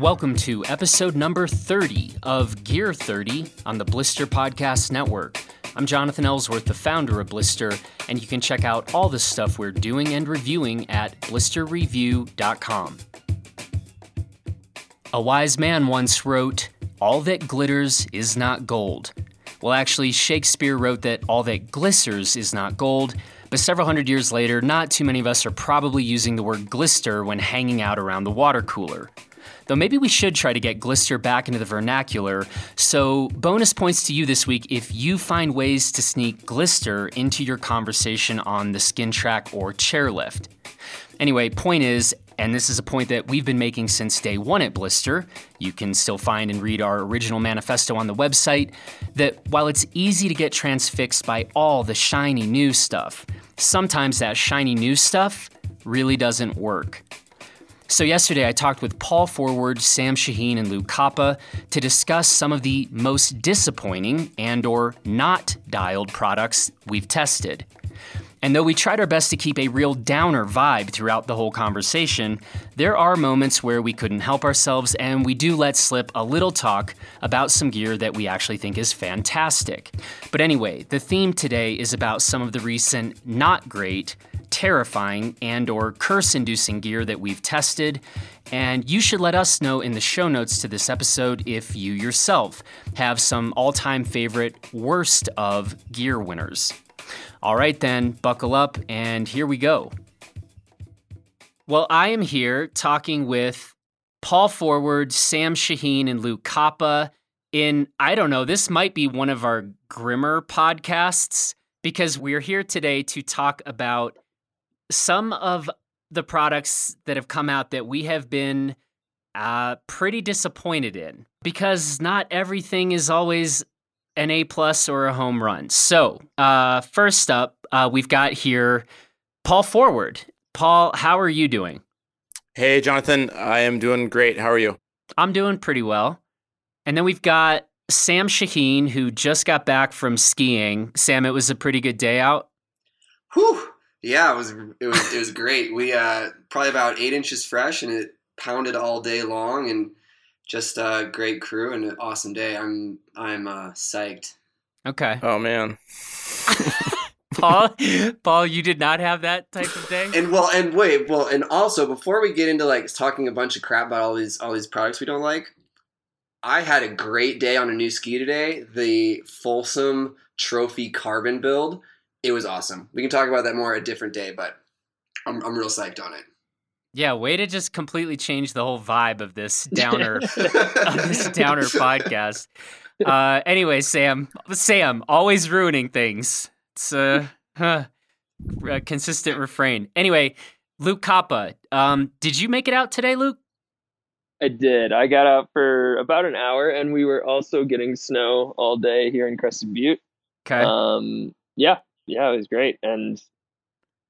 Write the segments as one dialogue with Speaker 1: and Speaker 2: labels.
Speaker 1: Welcome to episode number 30 of Gear 30 on the Blister Podcast Network. I'm Jonathan Ellsworth, the founder of Blister, and you can check out all the stuff we're doing and reviewing at blisterreview.com. A wise man once wrote, All that glitters is not gold. Well, actually, Shakespeare wrote that all that glisters is not gold, but several hundred years later, not too many of us are probably using the word glister when hanging out around the water cooler. Though maybe we should try to get glister back into the vernacular. So, bonus points to you this week if you find ways to sneak glister into your conversation on the skin track or chairlift. Anyway, point is, and this is a point that we've been making since day one at Blister. You can still find and read our original manifesto on the website. That while it's easy to get transfixed by all the shiny new stuff, sometimes that shiny new stuff really doesn't work. So yesterday I talked with Paul Forward, Sam Shaheen, and Luke Kappa to discuss some of the most disappointing and or not dialed products we've tested. And though we tried our best to keep a real downer vibe throughout the whole conversation, there are moments where we couldn't help ourselves and we do let slip a little talk about some gear that we actually think is fantastic. But anyway, the theme today is about some of the recent not great, terrifying, and or curse-inducing gear that we've tested. And you should let us know in the show notes to this episode if you yourself have some all-time favorite worst of gear winners. All right, then, buckle up, and here we go. Well, I am here talking with Paul Forward, Sam Shaheen, and Luke Kappa. In, I don't know, this might be one of our grimmer podcasts because we're here today to talk about some of the products that have come out that we have been uh, pretty disappointed in because not everything is always an A plus or a home run. So, uh, first up, uh, we've got here Paul Forward. Paul, how are you doing?
Speaker 2: Hey, Jonathan. I am doing great. How are you?
Speaker 1: I'm doing pretty well. And then we've got Sam Shaheen, who just got back from skiing. Sam, it was a pretty good day out.
Speaker 3: Whew. Yeah, it was it was it was great. We uh probably about eight inches fresh, and it pounded all day long, and just a great crew and an awesome day. I'm I'm uh, psyched.
Speaker 1: Okay.
Speaker 2: Oh man.
Speaker 1: Paul, Paul, you did not have that type of day.
Speaker 3: And well, and wait, well, and also before we get into like talking a bunch of crap about all these all these products we don't like, I had a great day on a new ski today. The Folsom Trophy Carbon build. It was awesome. We can talk about that more a different day, but I'm I'm real psyched on it.
Speaker 1: Yeah, way to just completely change the whole vibe of this downer of this downer podcast. Uh, anyway, Sam, Sam, always ruining things. It's a, huh, a consistent refrain. Anyway, Luke Kappa, um, did you make it out today, Luke?
Speaker 4: I did. I got out for about an hour, and we were also getting snow all day here in Crested Butte.
Speaker 1: Okay.
Speaker 4: Um, yeah, yeah, it was great, and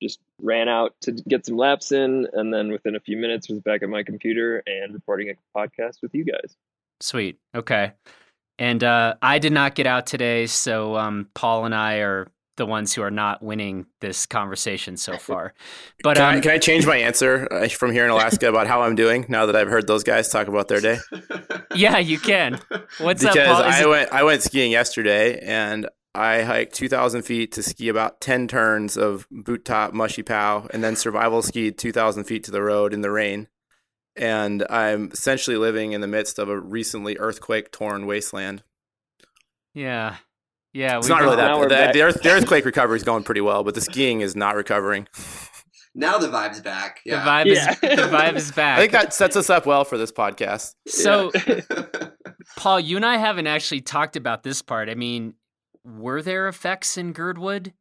Speaker 4: just ran out to get some laps in, and then within a few minutes was back at my computer and recording a podcast with you guys.
Speaker 1: Sweet. Okay. And uh, I did not get out today, so um, Paul and I are the ones who are not winning this conversation so far. But
Speaker 2: can,
Speaker 1: um,
Speaker 2: I, can I change my answer uh, from here in Alaska about how I'm doing now that I've heard those guys talk about their day?
Speaker 1: yeah, you can. What's
Speaker 2: because
Speaker 1: up, Paul?
Speaker 2: I
Speaker 1: it-
Speaker 2: went I went skiing yesterday and I hiked 2,000 feet to ski about 10 turns of boot top mushy pow, and then survival skied 2,000 feet to the road in the rain. And I'm essentially living in the midst of a recently earthquake torn wasteland.
Speaker 1: Yeah. Yeah.
Speaker 2: It's
Speaker 1: we
Speaker 2: not really that bad. The, the, earth, the earthquake recovery is going pretty well, but the skiing is not recovering.
Speaker 3: now the vibe's back.
Speaker 1: The
Speaker 3: Yeah.
Speaker 1: vibe
Speaker 4: Yeah.
Speaker 1: is the vibe is back.
Speaker 2: I think that sets us up well for this podcast.
Speaker 1: so, Paul, you and I haven't actually talked about this part. I mean, were there effects in Girdwood?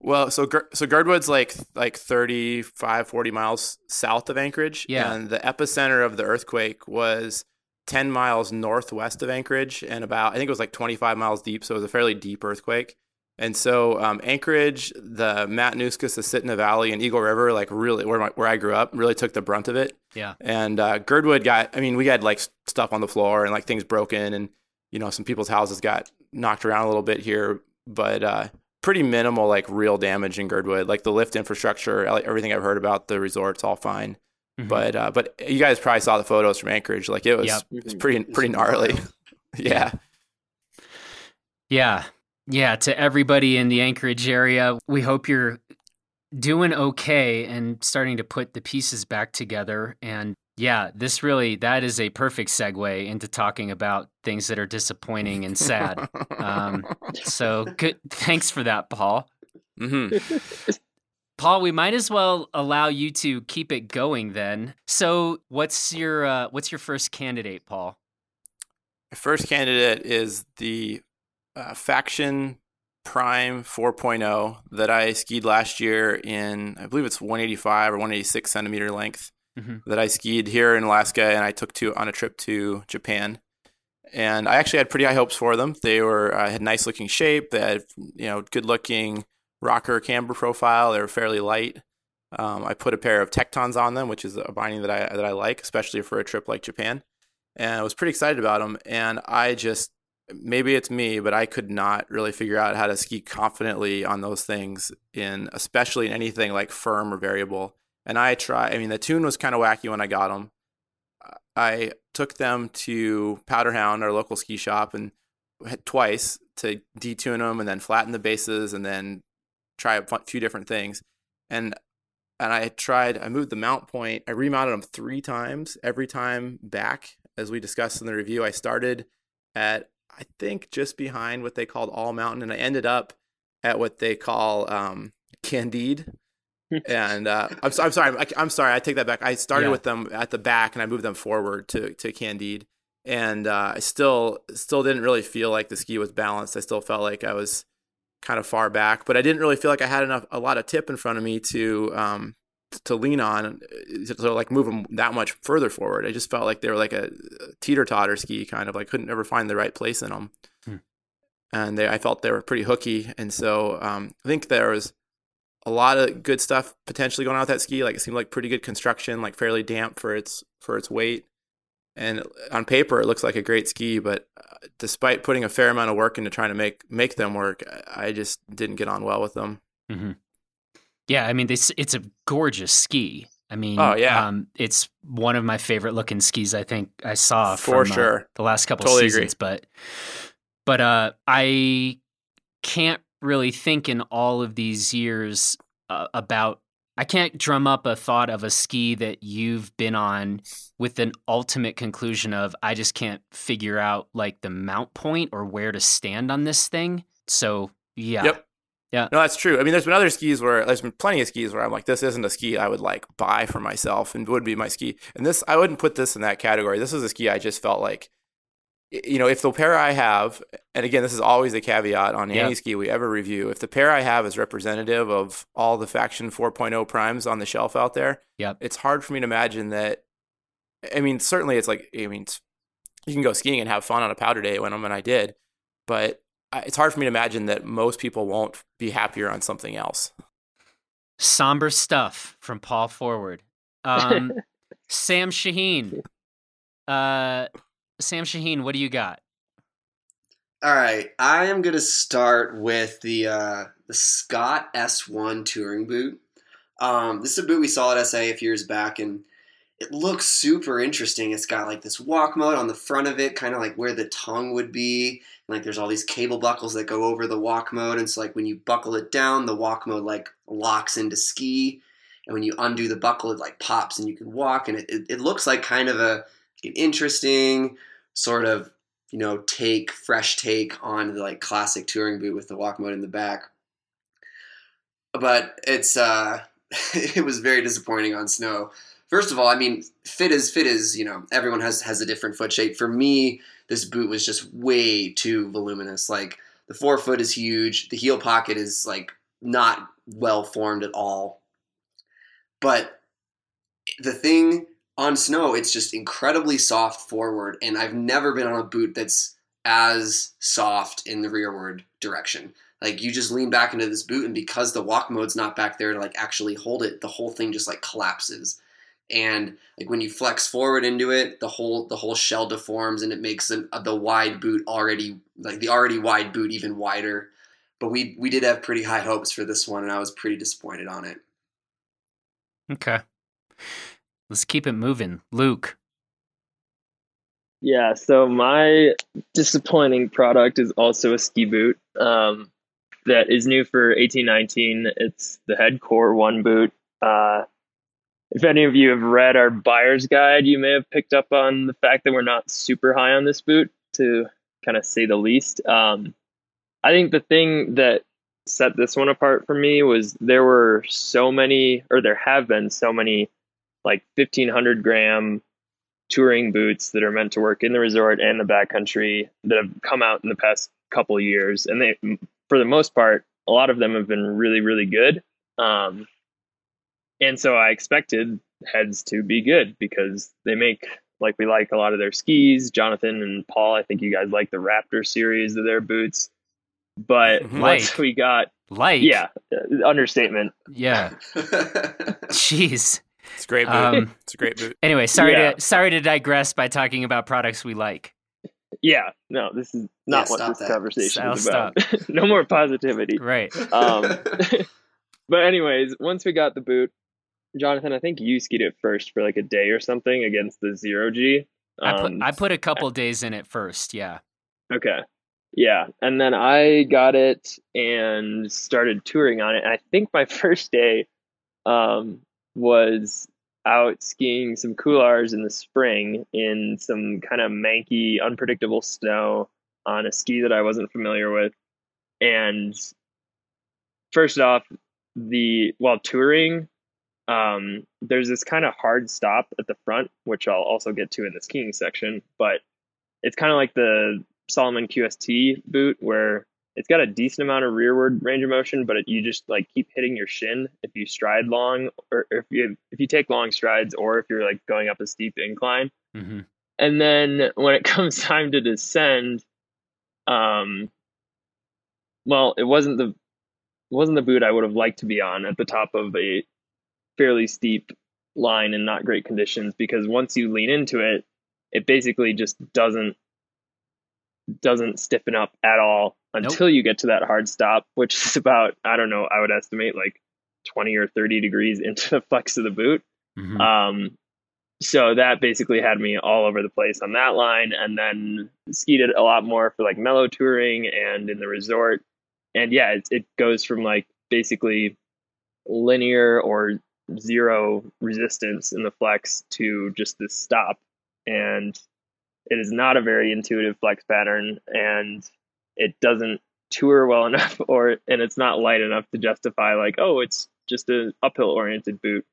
Speaker 2: Well, so so Girdwood's like like 35 40 miles south of Anchorage
Speaker 1: Yeah.
Speaker 2: and the epicenter of the earthquake was 10 miles northwest of Anchorage and about I think it was like 25 miles deep, so it was a fairly deep earthquake. And so um, Anchorage, the Matanuska, Susitna Valley, and Eagle River, like really where my, where I grew up, really took the brunt of it.
Speaker 1: Yeah.
Speaker 2: And uh, Girdwood got, I mean, we had like stuff on the floor and like things broken, and you know some people's houses got knocked around a little bit here, but uh, pretty minimal like real damage in Girdwood. Like the lift infrastructure, everything I've heard about the resort's all fine.
Speaker 1: Mhm.
Speaker 2: But uh, but you guys probably saw the photos from Anchorage. Like it was,
Speaker 1: Yep.
Speaker 2: it was pretty pretty gnarly. yeah.
Speaker 1: Yeah. Yeah. To everybody in the Anchorage area, we hope you're doing okay and starting to put the pieces back together. And yeah, this really, that is a perfect segue into talking about things that are disappointing and sad. Um, so good. Thanks for that, Paul.
Speaker 2: hmm
Speaker 1: Paul, we might as well allow you to keep it going then. So, what's your uh, what's your first candidate, Paul?
Speaker 2: My first candidate is the uh, Faction Prime 4.0 that I skied last year in, I believe it's 185 or 186 centimeter length.
Speaker 1: Mhm.
Speaker 2: That I skied here in Alaska and I took to on a trip to Japan. And I actually had pretty high hopes for them. They were uh, had nice looking shape. They had you know good looking rocker camber profile. They were fairly light. Um, I put a pair of Tectons on them, which is a binding that I that I like, especially for a trip like Japan. And I was pretty excited about them. And I just maybe it's me, but I could not really figure out how to ski confidently on those things in especially in anything like firm or variable. And I try. I mean, the tune was kind of wacky when I got them. I took them to Powderhound, our local ski shop, and twice to detune them and then flatten the bases and then try a few different things. And and I tried. I moved the mount point. I remounted them three times. Every time back, as we discussed in the review, I started at I think just behind what they called All Mountain, and I ended up at what they call um, Candide. And uh, I'm, so, I'm sorry. I, I'm sorry. I take that back. I started
Speaker 1: Yeah.
Speaker 2: with them at the back, and I moved them forward to to Candide. And uh, I still still didn't really feel like the ski was balanced. I still felt like I was kind of far back, but I didn't really feel like I had enough a lot of tip in front of me to um, to lean on to, to like move them that much further forward. I just felt like they were like a teeter totter ski, kind of like couldn't ever find the right place in them.
Speaker 1: Hmm.
Speaker 2: And they, I felt they were pretty hooky, and so um, I think there was a lot of good stuff potentially going on with that ski. Like it seemed like pretty good construction, like fairly damp for its for its weight. And on paper, it looks like a great ski, but uh, despite putting a fair amount of work into trying to make make them work, I just didn't get on well with them.
Speaker 1: hmm Yeah, I mean, this it's a gorgeous ski. I mean,
Speaker 2: Oh, yeah.
Speaker 1: um, it's one of my favorite looking skis. I think I saw
Speaker 2: For
Speaker 1: from, uh,
Speaker 2: sure.
Speaker 1: the last couple
Speaker 2: Totally agree.
Speaker 1: seasons, but but uh, I can't really think in all of these years uh, about. I can't drum up a thought of a ski that you've been on with an ultimate conclusion of I just can't figure out like the mount point or where to stand on this thing. So yeah,
Speaker 2: Yep.
Speaker 1: Yeah.
Speaker 2: No, that's true. I mean, there's been other skis where there's been plenty of skis where I'm like, this isn't a ski I would like buy for myself and would be my ski. And this, I wouldn't put this in that category. This is a ski I just felt like, you know, if the pair I have, and again, this is always a caveat on
Speaker 1: Yeah.
Speaker 2: any ski we ever review, if the pair I have is representative of all the Faction 4.0 primes on the shelf out there,
Speaker 1: Yep.
Speaker 2: it's hard for me to imagine that. I mean, certainly it's like, I mean, you can go skiing and have fun on a powder day when, when I did, but it's hard for me to imagine that most people won't be happier on something else.
Speaker 1: somber stuff from Paul Forward. Um, Sam Shaheen. Uh, Sam Shaheen, what do you got?
Speaker 3: All right, I am gonna start with the uh, the Scott S1 touring boot. Um, this is a boot we saw at SIA a few years back, and it looks super interesting. It's got like this walk mode on the front of it, kind of like where the tongue would be. And, like there's all these cable buckles that go over the walk mode, and so like when you buckle it down, the walk mode like locks into ski, and when you undo the buckle, it like pops and you can walk, and it, it, it looks like kind of a an interesting sort of you know, take fresh take on the like classic touring boot with the walk mode in the back. But it's uh it was very disappointing on snow. First of all, I mean, fit is fit is, you know, everyone has has a different foot shape. For me, this boot was just way too voluminous. Like the forefoot is huge, the heel pocket is like not well formed at all. But the thing on snow, it's just incredibly soft forward, and I've never been on a boot that's as soft in the rearward direction. Like you just lean back into this boot, and because the walk mode's not back there to like actually hold it, the whole thing just like collapses. And like when you flex forward into it, the whole the whole shell deforms, and it makes the, the wide boot already like the already wide boot even wider. But we we did have pretty high hopes for this one, and I was pretty disappointed on it.
Speaker 1: Okay. Let's keep it moving. Luke.
Speaker 4: Yeah, so my disappointing product is also a ski boot um, that is new for 1819. It's the Head Kore One boot. Uh, if any of you have read our buyer's guide, you may have picked up on the fact that we're not super high on this boot, to kind of say the least. Um, I think the thing that set this one apart for me was there were so many, or there have been so many, like 1500 gram touring boots that are meant to work in the resort and the backcountry that have come out in the past couple years, and they, for the most part, a lot of them have been really, really good. Um, and so I expected heads to be good because they make like we like a lot of their skis. Jonathan and Paul, I think you guys like the Raptor series of their boots. But
Speaker 1: Like.
Speaker 4: once we got
Speaker 1: Like,
Speaker 4: yeah, uh, understatement.
Speaker 1: yeah. Jeez.
Speaker 2: It's a great boot.
Speaker 1: Um,
Speaker 2: it's a great boot.
Speaker 1: Anyway, sorry
Speaker 4: Yeah.
Speaker 1: to sorry to digress by talking about products we like.
Speaker 4: Yeah, no, this is not
Speaker 3: Yeah,
Speaker 4: what this
Speaker 3: that.
Speaker 4: conversation
Speaker 1: I'll
Speaker 4: is about. no more positivity.
Speaker 1: Right.
Speaker 4: Um, but anyways, once we got the boot, Jonathan, I think you skied it first for like a day or something against the zero G.
Speaker 1: I put
Speaker 4: Um,
Speaker 1: I put a couple days in it first. Yeah.
Speaker 4: Okay. Yeah. And then I got it and started touring on it. And I think my first day um, was out skiing some couloirs in the spring in some kind of manky, unpredictable snow on a ski that I wasn't familiar with. And first off, the while touring, um, there's this kind of hard stop at the front, which I'll also get to in the skiing section, but it's kind of like the Salomon QST boot where it's got a decent amount of rearward range of motion, but it, you just like keep hitting your shin if you stride long or if you if you take long strides or if you're like going up a steep incline.
Speaker 1: hmm
Speaker 4: And then when it comes time to descend, um, well, it wasn't the it wasn't the boot I would have liked to be on at the top of a fairly steep line in not great conditions because once you lean into it, it basically just doesn't doesn't stiffen up at all until you get to that hard stop, which is about I don't know, I would estimate like 20 or 30 degrees into the flex of the boot.
Speaker 1: hmm
Speaker 4: Um, so that basically had me all over the place on that line, and then skied it a lot more for like mellow touring and in the resort. And yeah, it, it goes from like basically linear or zero resistance in the flex to just this stop, and it is not a very intuitive flex pattern, and it doesn't tour well enough, or and it's not light enough to justify like, oh, it's just an uphill oriented boot.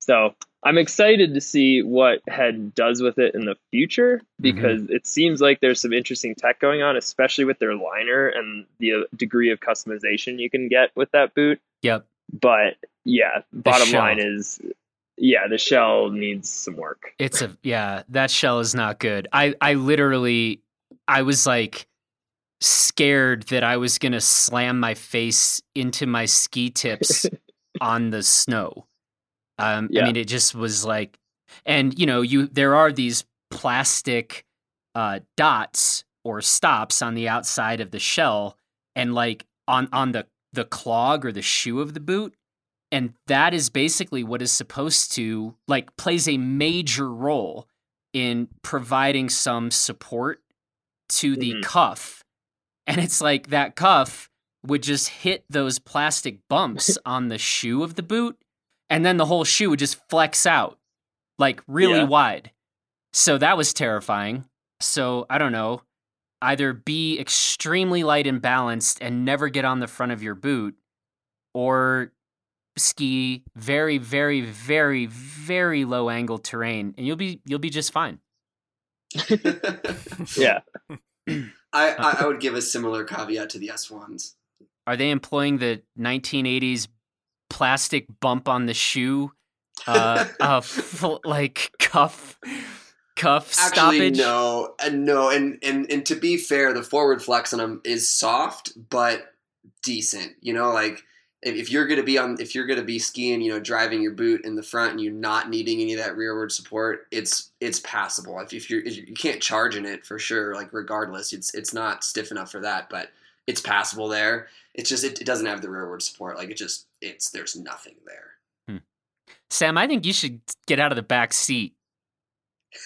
Speaker 4: So I'm excited to see what Head does with it in the future because it seems like there's some interesting tech going on, especially with their liner and the uh, degree of customization you can get with that boot.
Speaker 1: Yep.
Speaker 4: But yeah, bottom line is, yeah, the shell needs some work.
Speaker 1: It's a yeah, that shell is not good. I I literally I was like scared that I was going to slam my face into my ski tips on the snow. Um I mean it just was like and you know, you there are these plastic uh dots or stops on the outside of the shell and like on on the the clog or the shoe of the boot and that is basically what is supposed to like plays a major role in providing some support to the
Speaker 4: Mhm.
Speaker 1: cuff and it's like that cuff would just hit those plastic bumps on the shoe of the boot and then the whole shoe would just flex out like really
Speaker 4: Yeah.
Speaker 1: wide so that was terrifying so i don't know either be extremely light and balanced and never get on the front of your boot or ski very very very very low angle terrain and you'll be you'll be just fine
Speaker 4: Yeah.
Speaker 3: I, I, I would give a similar caveat to the S1s.
Speaker 1: are they employing the 1980s plastic bump on the shoe uh, uh like cuff cuff
Speaker 3: Actually,
Speaker 1: stoppage
Speaker 3: no, uh, no, and, and and to be fair, the forward flex on them is soft but decent. You know, like if, if you're gonna be on, if you're gonna be skiing, you know, driving your boot in the front and you're not needing any of that rearward support, it's it's passable. If, if you're if you can't charge in it for sure, like regardless, it's it's not stiff enough for that, but it's passable there. It's just it, it doesn't have the rearward support. Like it just it's there's nothing there. Hmm.
Speaker 1: Sam, I think you should get out of the back seat.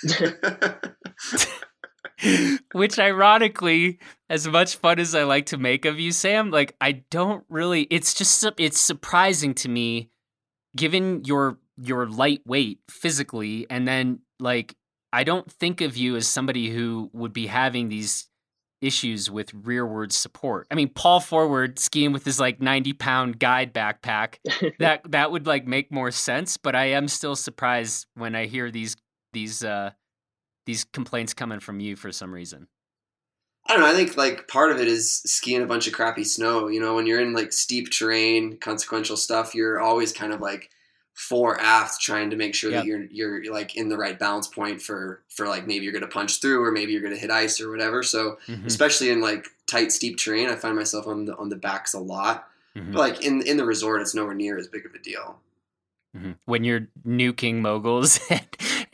Speaker 1: Which ironically, as much fun as I like to make of you, Sam, like I don't really it's just it's surprising to me given your your lightweight physically and then like I don't think of you as somebody who would be having these issues with rearward support. I mean, Paul forward skiing with his like 90 pound guide backpack, that that would like make more sense, but I am still surprised when I hear these these uh these complaints coming from you for some reason.
Speaker 3: I don't know. I think like part of it is skiing a bunch of crappy snow. You know, when you're in like steep terrain, consequential stuff, you're always kind of like fore aft trying to make sure
Speaker 1: Yep.
Speaker 3: that you're you're like in the right balance point for for like maybe you're gonna punch through or maybe you're gonna hit ice or whatever. So
Speaker 1: Mhm,
Speaker 3: especially in like tight steep terrain, I find myself on the on the backs a lot.
Speaker 1: mhm,
Speaker 3: But like in in the resort, it's nowhere near as big of a deal.
Speaker 1: mhm. When you're nuking moguls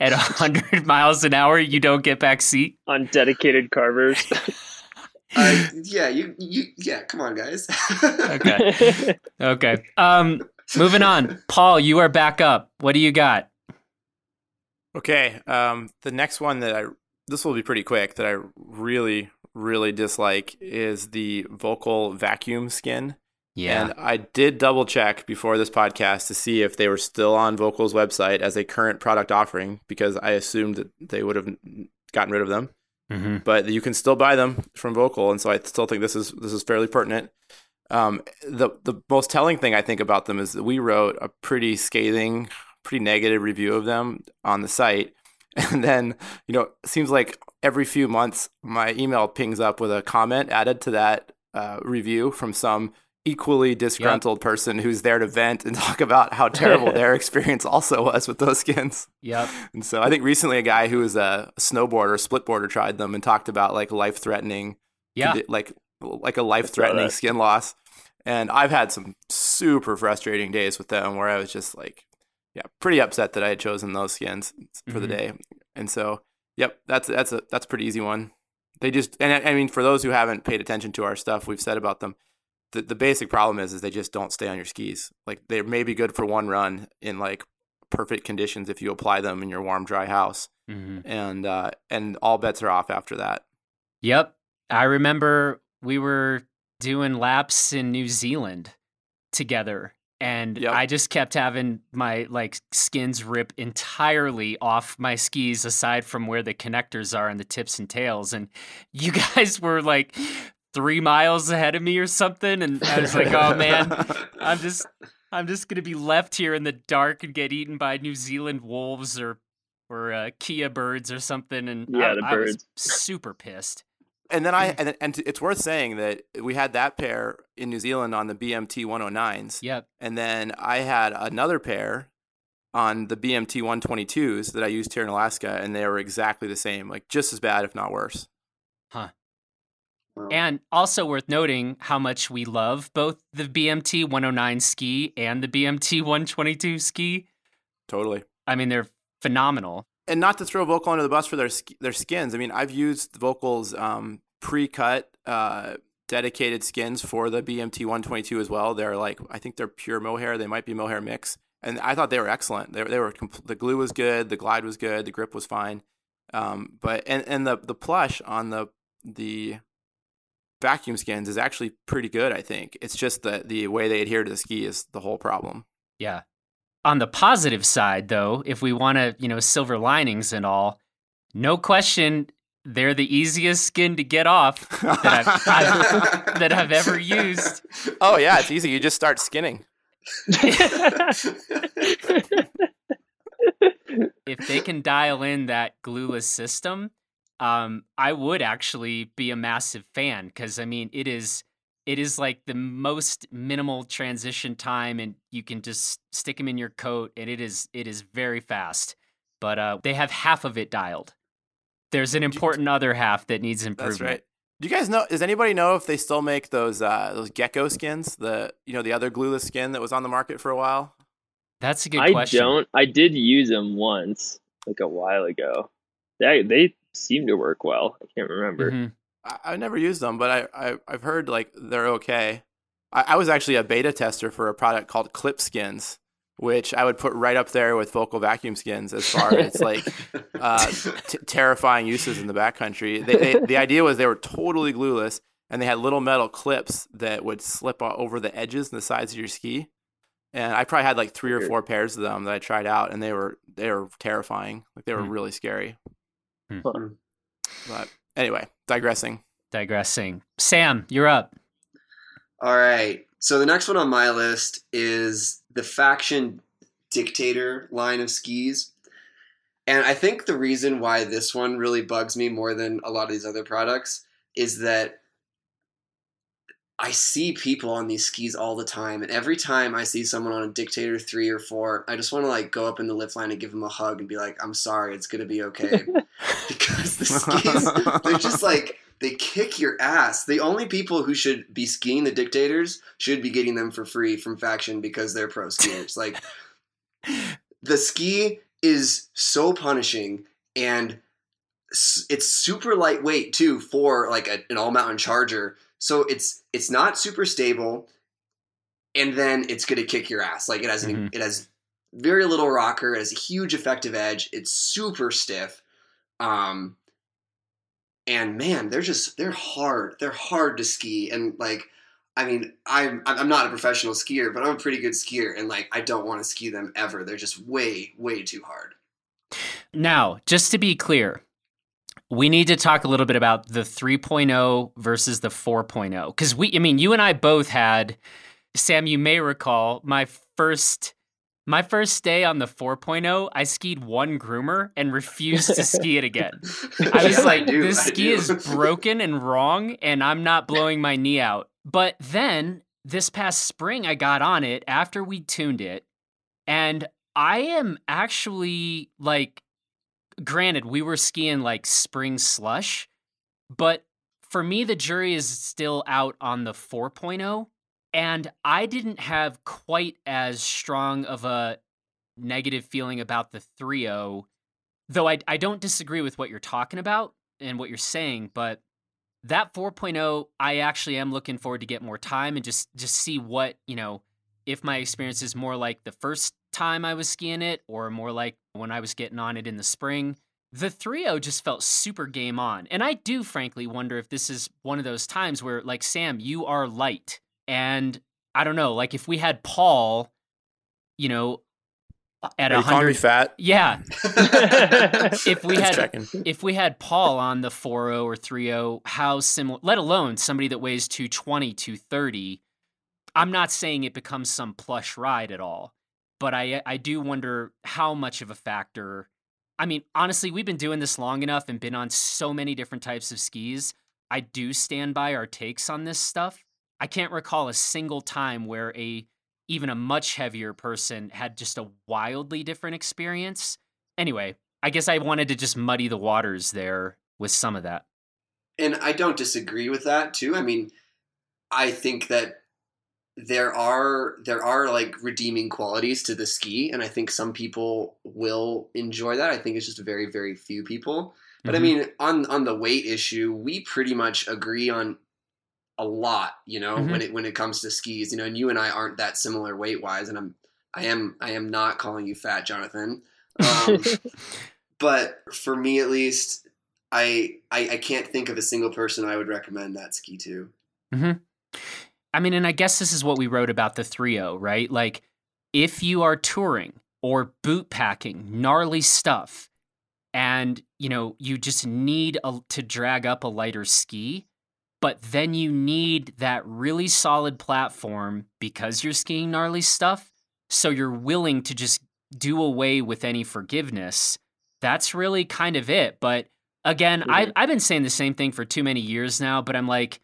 Speaker 1: at, at 100 miles an hour, you don't get back seat.
Speaker 4: on dedicated carvers.
Speaker 3: Uh, yeah, you you yeah. Come on, guys.
Speaker 1: Okay. Okay. Um moving on. Paul, you are back up. What do you got?
Speaker 2: Okay, um, the next one that I this will be pretty quick that I really really dislike is the Völkl vacuum skin. And I did double check before this podcast to see if they were still on Völkl's website as a current product offering because I assumed that they would have gotten rid of them.
Speaker 1: hmm
Speaker 2: But you can still buy them from Vocal, and so I still think this is this is fairly pertinent. Um, the the most telling thing I think about them is that we wrote a pretty scathing, pretty negative review of them on the site, and then you know it seems like every few months my email pings up with a comment added to that uh, review from some equally disgruntled person who's there to vent and talk about how terrible their experience also was with those skins.
Speaker 1: Yep.
Speaker 2: And so I think recently a guy who was a snowboarder, splitboarder, tried them and talked about like life threatening,
Speaker 1: Yeah.
Speaker 2: like like a life threatening skin loss. And I've had some super frustrating days with them where I was just like, yeah, pretty upset that I had chosen those skins for the
Speaker 1: Mhm.
Speaker 2: day. And so, yep, that's that's a that's a pretty easy one. They just and I, I mean for those who haven't paid attention to our stuff we've said about them, the the basic problem is is they just don't stay on your skis. Like they may be good for one run in like perfect conditions if you apply them in your warm dry house
Speaker 1: hmm
Speaker 2: and uh and all bets are off after that.
Speaker 1: Yep. I remember we were doing laps in New Zealand together and
Speaker 2: Yep.
Speaker 1: I just kept having my like skins rip entirely off my skis aside from where the connectors are and the tips and tails and you guys were like 3 miles ahead of me or something and I was like, "Oh man, I'm just I'm just gonna be left here in the dark and get eaten by New Zealand wolves or or uh, Kea birds or something. And
Speaker 4: Yeah,
Speaker 1: I,
Speaker 4: the
Speaker 1: I was
Speaker 4: birds.
Speaker 1: super pissed.
Speaker 2: And then I and and it's worth saying that we had that pair in New Zealand on the BMT 109s.
Speaker 1: Yep.
Speaker 2: And then I had another pair on the BMT 122s that I used here in Alaska, and they were exactly the same, like just as bad, if not worse.
Speaker 3: Well,
Speaker 1: And also worth noting how much we love both the BMT 109 ski and the BMT 122 ski.
Speaker 2: Totally.
Speaker 1: I mean, they're phenomenal.
Speaker 2: And not to throw Völkl under the bus for their their skins. I mean, I've used Völkl's um, pre-cut uh, dedicated skins for the BMT 122 as well. They're like, I think they're pure mohair. They might be mohair mix, and I thought they were excellent. They, they were compl- the glue was good, the glide was good, the grip was fine. Um, but and and the the plush on the the vacuum skins is actually pretty good. I think it's just that the way they adhere to the ski is the whole problem.
Speaker 1: Yeah. On the positive side, though, if we want to, you know, silver linings and all, no question, they're the easiest skin to get off that I've, I've that I've ever used.
Speaker 2: oh yeah, it's easy. You just start skinning.
Speaker 1: If they can dial in that glueless system, um, I would actually be a massive fan because I mean, it is it is like the most minimal transition time, and you can just stick them in your coat, and it is it is very fast. But uh, they have half of it dialed. There's an important other half that needs improvement.
Speaker 2: That's right. Do you guys know? Does anybody know if they still make those uh, those gecko skins? The you know the other glueless skin that was on the market for a while.
Speaker 1: That's a good
Speaker 4: I
Speaker 1: question.
Speaker 4: don't. I did use them once, like a while ago. They they seem to work well. I can't remember.
Speaker 1: Mhm.
Speaker 2: I, I never used them, but I, I I've heard like they're okay. I, I was actually a beta tester for a product called Clip Skins, which I would put right up there with Völkl vacuum skins as far as like uh, t- terrifying uses in the backcountry. They, they, the idea was they were totally glueless, and they had little metal clips that would slip over the edges and the sides of your ski. And I probably had like three or four pairs of them that I tried out, and they were they were terrifying. Like they were
Speaker 1: Hmm.
Speaker 2: really scary.
Speaker 1: Hmm.
Speaker 2: But anyway, digressing.
Speaker 1: Digressing. Sam, you're up.
Speaker 3: All right. So the next one on my list is the Faction Dictator line of skis. And I think the reason why this one really bugs me more than a lot of these other products is that I see people on these skis all the time. And every time I see someone on a Dictator 3 or 4, I just want to like go up in the lift line and give them a hug and be like, I'm sorry, it's going to be okay. because the skis, they're just like, they kick your ass. The only people who should be skiing the dictators should be getting them for free from faction because they're pro skiers. like the ski is so punishing and it's super lightweight too for like a, an all mountain charger. So it's it's not super stable, and then it's gonna kick your ass. Like it has an,
Speaker 1: Mhm.
Speaker 3: it has very little rocker. It has a huge effective edge. It's super stiff. Um, and man, they're just they're hard. They're hard to ski, and like, I mean, I'm I'm not a professional skier, but I'm a pretty good skier, and like, I don't want to ski them ever. They're just way way too hard.
Speaker 1: Now, just to be clear, we need to talk a little bit about the 3.0 versus the 4.0 because we, I mean, you and I both had. Sam, you may recall my first. My first day on the 4.0, I skied one groomer and refused to ski it again. I was
Speaker 3: Yeah,
Speaker 1: like,
Speaker 3: do,
Speaker 1: this
Speaker 3: I
Speaker 1: ski
Speaker 3: do.
Speaker 1: is broken and wrong, and I'm not blowing my knee out. But then this past spring, I got on it after we tuned it, and I am actually like, granted, we were skiing like spring slush, but for me, the jury is still out on the 4.0. And I didn't have quite as strong of a negative feeling about the 3.0 though I, I don't disagree with what you're talking about and what you're saying but that 4.0 i actually am looking forward to get more time and just just see what you know if my experience is more like the first time i was skiing it or more like when i was getting on it in the spring the 3.0 just felt super game on and i do frankly wonder if this is one of those times where like sam you are light and i don't know like if we had paul you know at a hundred
Speaker 2: fat?
Speaker 1: yeah if we
Speaker 2: Just
Speaker 1: had
Speaker 2: checking.
Speaker 1: if we had Paul on the 4.0 or 3.0, how similar, let alone somebody that weighs 220, 230, I'm not saying it becomes some plush ride at all, but I, I do wonder how much of a factor. I mean, honestly, we've been doing this long enough and been on so many different types of skis. I do stand by our takes on this stuff. I can't recall a single time where a even a much heavier person had just a wildly different experience. Anyway, I guess I wanted to just muddy the waters there with some of that.
Speaker 3: And I don't disagree with that too. I mean, I think that there are there are like redeeming qualities to the ski, and I think some people will enjoy that. I think it's just very very few people. But I
Speaker 1: Mhm.
Speaker 3: mean, on on the weight issue, we pretty much agree on a lot. You know,
Speaker 1: Mhm.
Speaker 3: when it when it comes to skis, you know, and you and I aren't that similar weight wise, and I'm I am I am not calling you fat, Jonathan. Um, but for me at least, I, I I can't think of a single person I would recommend that ski to.
Speaker 1: I mean, and I guess this is what we wrote about the 3.0, right? Like, if you are touring or boot packing gnarly stuff and, you know, you just need a, to drag up a lighter ski, but then you need that really solid platform because you're skiing gnarly stuff. So you're willing to just do away with any forgiveness. That's really kind of it. But again, I,
Speaker 3: Mhm.
Speaker 1: I've been saying the same thing for too many years now, but I'm like,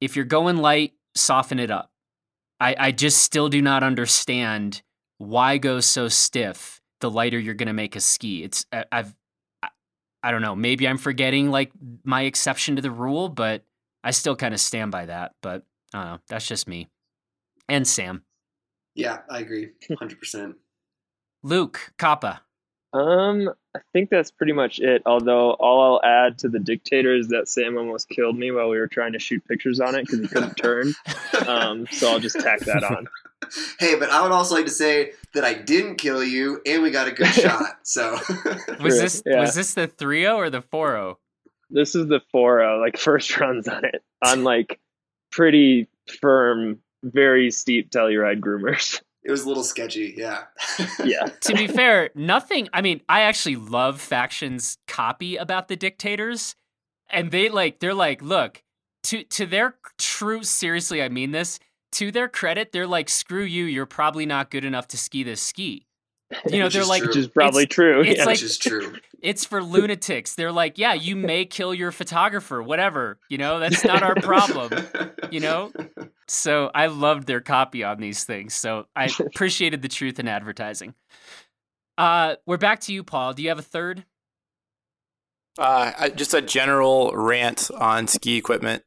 Speaker 1: if you're going light, soften it up. I, I just still do not understand why go so stiff the lighter you're going to make a ski. It's I, I've I, I don't know. Maybe I'm forgetting like my exception to the rule, but I still kind of stand by that. But I don't know. That's just me. And Sam,
Speaker 3: Yeah, I agree, hundred percent.
Speaker 1: Luke, Kappa.
Speaker 4: Um, I think that's pretty much it. Although all I'll add to the dictator is that Sam almost killed me while we were trying to shoot pictures on it because he couldn't turn. Um, so I'll just tack that on.
Speaker 3: hey, but I would also like to say that I didn't kill you, and we got a good shot. So
Speaker 1: Was this
Speaker 4: yeah.
Speaker 1: was this the 3-0 or the 4-0?
Speaker 4: This is the four uh, like first runs on it on like pretty firm, very steep Telluride groomers.
Speaker 3: It was a little sketchy. Yeah.
Speaker 4: Yeah.
Speaker 1: to be fair, nothing. I mean, I actually love factions copy about the dictators, and they like they're like, look to to their true. Seriously, I mean this. To their credit, they're like, screw you. You're probably not good enough to ski this ski. You know,
Speaker 3: Which
Speaker 1: they're like,
Speaker 3: true.
Speaker 4: Which is probably true.
Speaker 1: it's
Speaker 4: yeah.
Speaker 1: like-
Speaker 3: Which is true.
Speaker 1: it's for lunatics. They're like, yeah, you may kill your photographer, whatever. You know, that's not our problem. You know, so I loved their copy on these things. So I appreciated the truth in advertising. Uh, we're back to you, Paul. Do you have a third?
Speaker 2: Uh, I- just a general rant on ski equipment.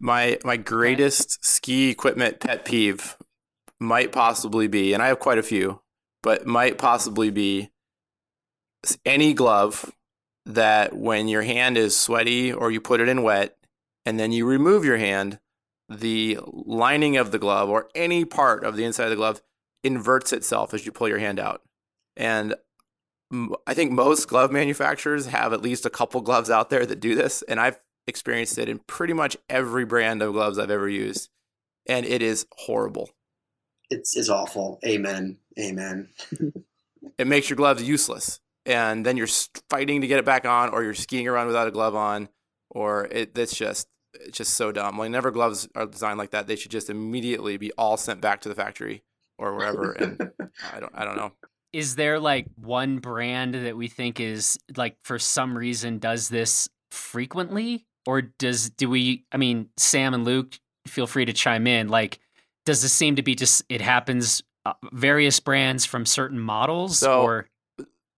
Speaker 2: My my greatest ski equipment pet peeve might possibly be, and I have quite a few, but might possibly be any glove that when your hand is sweaty or you put it in wet and then you remove your hand, the lining of the glove or any part of the inside of the glove inverts itself as you pull your hand out. And I think most glove manufacturers have at least a couple gloves out there that do this, and I've experienced it in pretty much every brand of gloves I've ever used, and it is horrible.
Speaker 3: It's it's awful. Amen. Amen.
Speaker 2: It makes your gloves useless, and then you're fighting to get it back on, or you're skiing around without a glove on, or it, it's just it's just so dumb. Whenever gloves are designed like that, they should just immediately be all sent back to the factory or wherever. and I don't I don't know.
Speaker 1: Is there like one brand that we think is like for some reason does this frequently, or does do we? I mean, Sam and Luke, feel free to chime in. Like, does this seem to be just it happens? Uh, various brands from certain models,
Speaker 2: So-
Speaker 1: or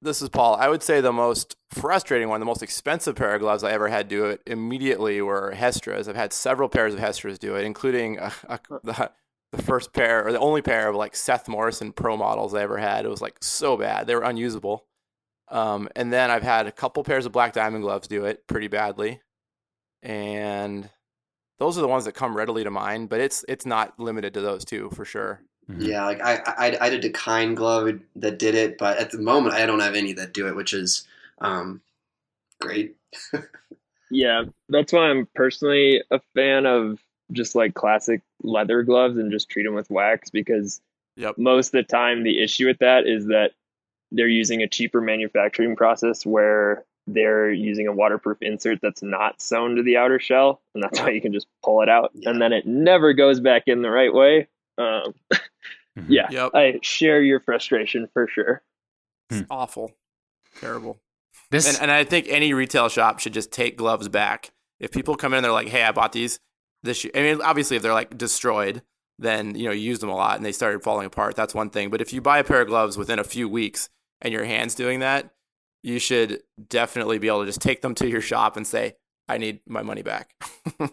Speaker 2: This is Paul. I would say the most frustrating one, the most expensive pair of gloves I ever had do it immediately were Hestras. I've had several pairs of Hestras do it, including a, a, the, the first pair or the only pair of like Seth Morrison Pro models I ever had. It was like so bad; they were unusable. Um, and then I've had a couple pairs of Black Diamond gloves do it pretty badly, and those are the ones that come readily to mind. But it's it's not limited to those two for sure.
Speaker 3: Yeah, like I, I, I did a kind glove that did it, but at the moment I don't have any that do it, which is um, great.
Speaker 4: Yeah, that's why I'm personally a fan of just like classic leather gloves and just treat them with wax because
Speaker 2: Yep.
Speaker 4: most of the time the issue with that is that they're using a cheaper manufacturing process where they're using a waterproof insert that's not sewn to the outer shell and that's why you can just pull it out
Speaker 3: Yeah.
Speaker 4: and then it never goes back in the right way. Um,
Speaker 1: Mhm.
Speaker 4: yeah,
Speaker 2: Yep.
Speaker 4: I share your frustration for sure.
Speaker 2: It's awful, terrible.
Speaker 1: this
Speaker 2: And, and I think any retail shop should just take gloves back. If people come in and they're like, "Hey, I bought these this year," I mean, obviously, if they're like destroyed, then you know you used them a lot and they started falling apart. That's one thing. But if you buy a pair of gloves within a few weeks and your hand's doing that, you should definitely be able to just take them to your shop and say, "I need my money back."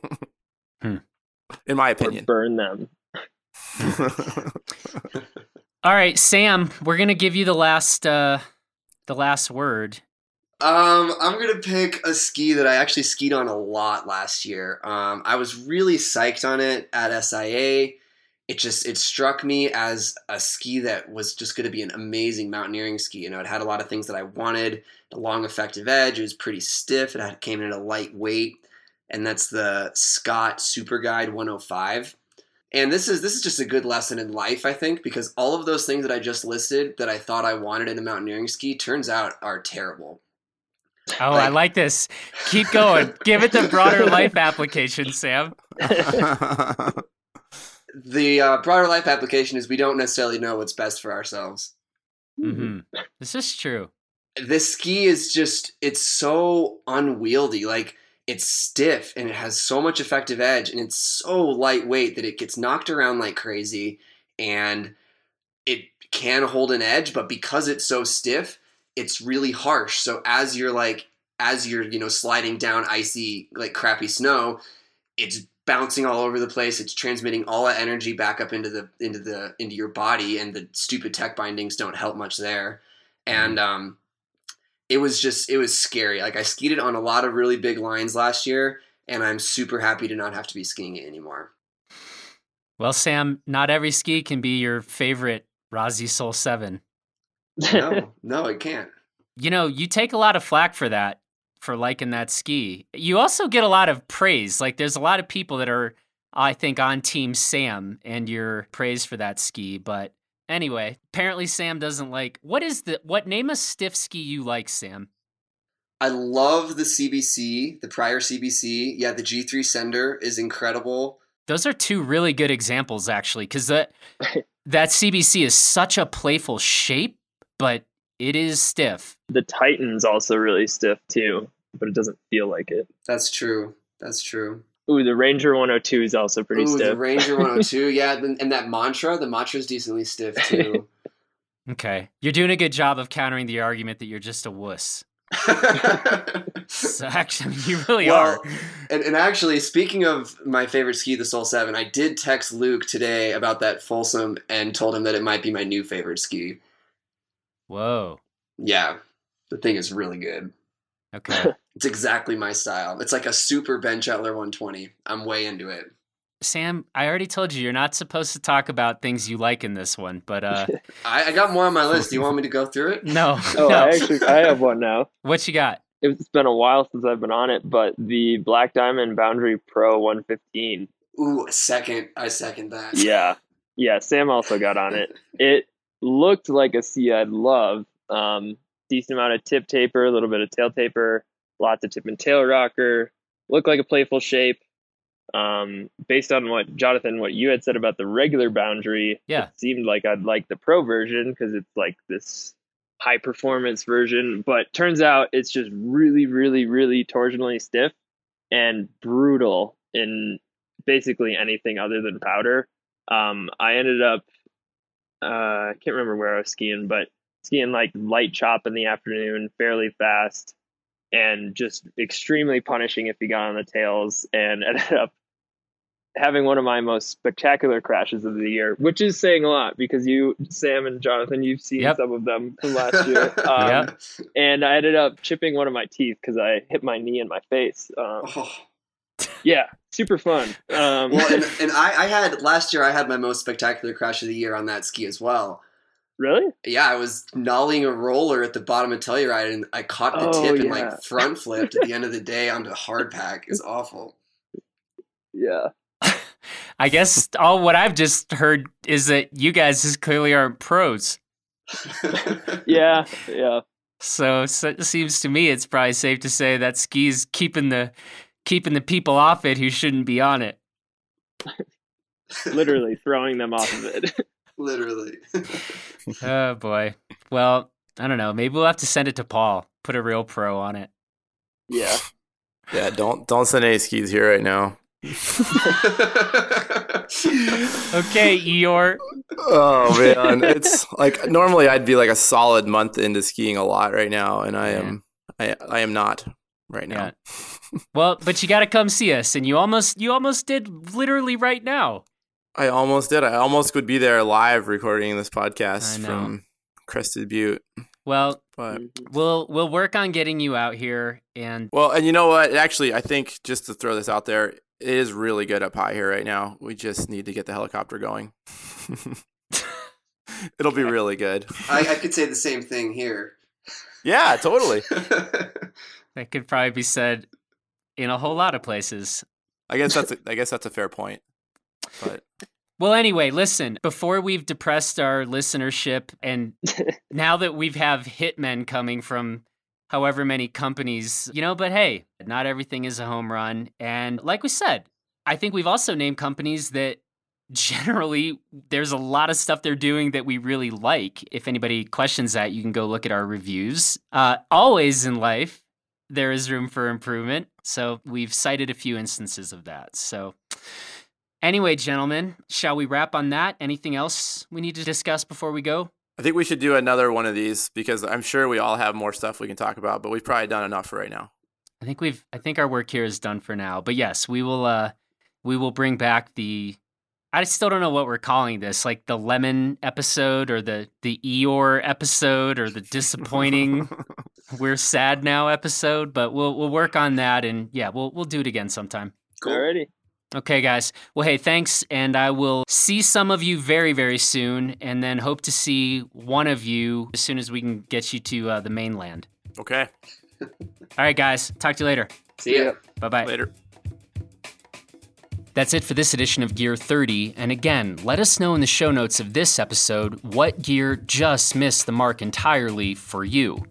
Speaker 1: Hmm.
Speaker 2: In my
Speaker 4: Or
Speaker 2: opinion.
Speaker 4: burn them.
Speaker 1: All right, Sam, we're gonna give you the last uh the last word.
Speaker 3: Um, I'm gonna pick a ski that I actually skied on a lot last year. Um, I was really psyched on it at SIA. It just it struck me as a ski that was just going to be an amazing mountaineering ski. You know, it had a lot of things that I wanted. A long effective edge. It was pretty stiff. It had, came in at a light weight, and that's the Scott Super Guide 105. And this is this is just a good lesson in life, I think, because all of those things that I just listed that I thought I wanted in a mountaineering ski turns out are terrible.
Speaker 1: Oh, I
Speaker 3: Like-
Speaker 1: like this. Keep going. Give it the broader life application, Sam.
Speaker 3: the uh, broader life application is we don't necessarily know what's best for ourselves.
Speaker 1: hmm This is true.
Speaker 3: This ski is just, it's so unwieldy. Like, it's stiff and it has so much effective edge and it's so lightweight that it gets knocked around like crazy and it can hold an edge, but because it's so stiff, it's really harsh. So as you're like, as you're, you know, sliding down icy, like crappy snow, it's bouncing all over the place. It's transmitting all that energy back up into the into the into your body, and the stupid tech bindings don't help much there. And um, it was just it was scary. Like I skied it on a lot of really big lines last year, and I'm super happy to not have to be skiing it anymore.
Speaker 1: Well, Sam, not every ski can be your favorite Rossi Soul 7.
Speaker 3: No, no, it can't.
Speaker 1: You know, you take a lot of flack for that, for liking that ski. You also get a lot of praise. Like, there's a lot of people that are, I think, on Team Sam and your praise for that ski. But anyway, apparently Sam doesn't like. What is the, what name a stiff ski you like, Sam?
Speaker 3: I love the CBC, the prior CBC. Yeah, the G3 Sender is incredible.
Speaker 1: Those are two really good examples, actually, because that that CBC is such a playful shape, but it is stiff.
Speaker 4: The Titan's also really stiff too, but it doesn't feel like it.
Speaker 3: That's true. That's true.
Speaker 4: Ooh, the Ranger 102 is also pretty
Speaker 3: Ooh,
Speaker 4: stiff.
Speaker 3: the Ranger 102. yeah, and and that Mantra, the mantra is decently stiff too.
Speaker 1: Okay, you're doing a good job of countering the argument that you're just a wuss. So actually, you really
Speaker 3: Well,
Speaker 1: are.
Speaker 3: and, and actually, speaking of my favorite ski, the Soul 7, I did text Luke today about that Folsom and told him that it might be my new favorite ski.
Speaker 1: Whoa.
Speaker 3: Yeah, the thing is really good.
Speaker 1: Okay.
Speaker 3: It's exactly my style. It's like a super Bent Chetler 120. I'm way into it.
Speaker 1: Sam, I already told you you're not supposed to talk about things you like in this one, but uh
Speaker 3: I, I got more on my list. Do you want me to go through it?
Speaker 1: no.
Speaker 4: Oh,
Speaker 1: no.
Speaker 4: I actually I have one now.
Speaker 1: What you got?
Speaker 4: It's been a while since I've been on it, but the Black Diamond Boundary Pro 115.
Speaker 3: Ooh, second. I second that.
Speaker 4: Yeah, yeah. Sam also got on it. It looked like a ski I'd love. Um, decent amount of tip taper, a little bit of tail taper, lots of tip and tail rocker. Looked like a playful shape. Um, based on what Jonathan, what you had said about the regular boundary,
Speaker 1: Yeah.
Speaker 4: it seemed like I'd like the pro version because it's like this high performance version. But turns out it's just really, really, really torsionally stiff and brutal in basically anything other than powder. Um, I ended up, uh, I can't remember where I was skiing, but skiing like light chop in the afternoon, fairly fast, and just extremely punishing if you got on the tails, and ended up having one of my most spectacular crashes of the year, which is saying a lot because you, Sam and Jonathan, you've seen
Speaker 1: Yep.
Speaker 4: some of them from last year. Um,
Speaker 1: Yep.
Speaker 4: And I ended up chipping one of my teeth because I hit my knee in my face. Um,
Speaker 3: Oh.
Speaker 4: yeah, super fun. Um,
Speaker 3: Well, and, and I, I had last year. I had my most spectacular crash of the year on that ski as well.
Speaker 4: Really?
Speaker 3: Yeah, I was nollying a roller at the bottom of Telluride, and I caught the
Speaker 4: Oh,
Speaker 3: tip and
Speaker 4: yeah.
Speaker 3: like front flipped at the end of the day onto hard pack. It's awful.
Speaker 4: Yeah.
Speaker 1: I guess all what I've just heard is that you guys just clearly aren't pros.
Speaker 4: Yeah. Yeah.
Speaker 1: So, so it seems to me it's probably safe to say that ski's keeping the keeping the people off it who shouldn't be on it.
Speaker 4: Literally throwing them off of it.
Speaker 3: Literally.
Speaker 1: Oh boy. Well, I don't know. Maybe we'll have to send it to Paul. Put a real pro on it.
Speaker 4: yeah.
Speaker 2: Yeah, don't don't send any skis here right now.
Speaker 1: Okay, Eeyore.
Speaker 2: Oh man, it's like normally I'd be like a solid month into skiing a lot right now, and I am I I am not right now.
Speaker 1: Well, but you got to come see us, and you almost you almost did literally right now.
Speaker 2: I almost did. I almost would be there live recording this podcast from Crested Butte,
Speaker 1: Well,
Speaker 2: but
Speaker 1: we'll we'll work on getting you out here, and
Speaker 2: well, and you know what? Actually, I think just to throw this out there, it is really good up high here right now. We just need to get the helicopter going. It'll be really good.
Speaker 3: I, I could say the same thing here.
Speaker 2: Yeah, totally.
Speaker 1: that could probably be said in a whole lot of places.
Speaker 2: I guess that's a, I guess that's a fair point. But
Speaker 1: Well, anyway, listen, before we've depressed our listenership, and now that we've have hitmen coming from however many companies, you know, but hey, not everything is a home run. And like we said, I think we've also named companies that generally there's a lot of stuff they're doing that we really like. If anybody questions that, you can go look at our reviews. Uh, always in life, there is room for improvement. So we've cited a few instances of that. So. Anyway, gentlemen, shall we wrap on that? Anything else we need to discuss before we go?
Speaker 2: I think we should do another one of these because I'm sure we all have more stuff we can talk about, but we've probably done enough for right now.
Speaker 1: I think we've I think our work here is done for now. But yes, we will uh we will bring back the I still don't know what we're calling this, like the lemon episode or the the Eeyore episode or the disappointing we're sad now episode, but we'll we'll work on that and yeah, we'll we'll do it again sometime.
Speaker 3: Cool.
Speaker 4: Alrighty.
Speaker 1: Okay, guys. Well, hey, thanks. And I will see some of you very, very soon. And then hope to see one of you as soon as we can get you to uh, the mainland.
Speaker 2: Okay.
Speaker 1: All right, guys. Talk to you later.
Speaker 3: See ya.
Speaker 1: Bye bye.
Speaker 2: Later.
Speaker 1: That's it for this edition of Gear 30. And again, let us know in the show notes of this episode what gear just missed the mark entirely for you.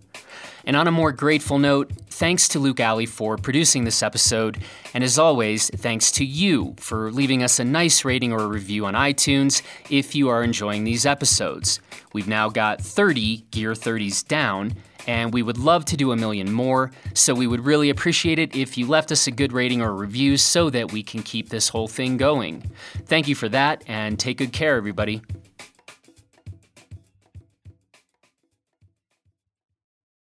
Speaker 1: And on a more grateful note, thanks to Luke Alley for producing this episode. And as always, thanks to you for leaving us a nice rating or a review on iTunes if you are enjoying these episodes. We've now got 30 Gear 30s down, and we would love to do a million more, so we would really appreciate it if you left us a good rating or review so that we can keep this whole thing going. Thank you for that, and take good care, everybody.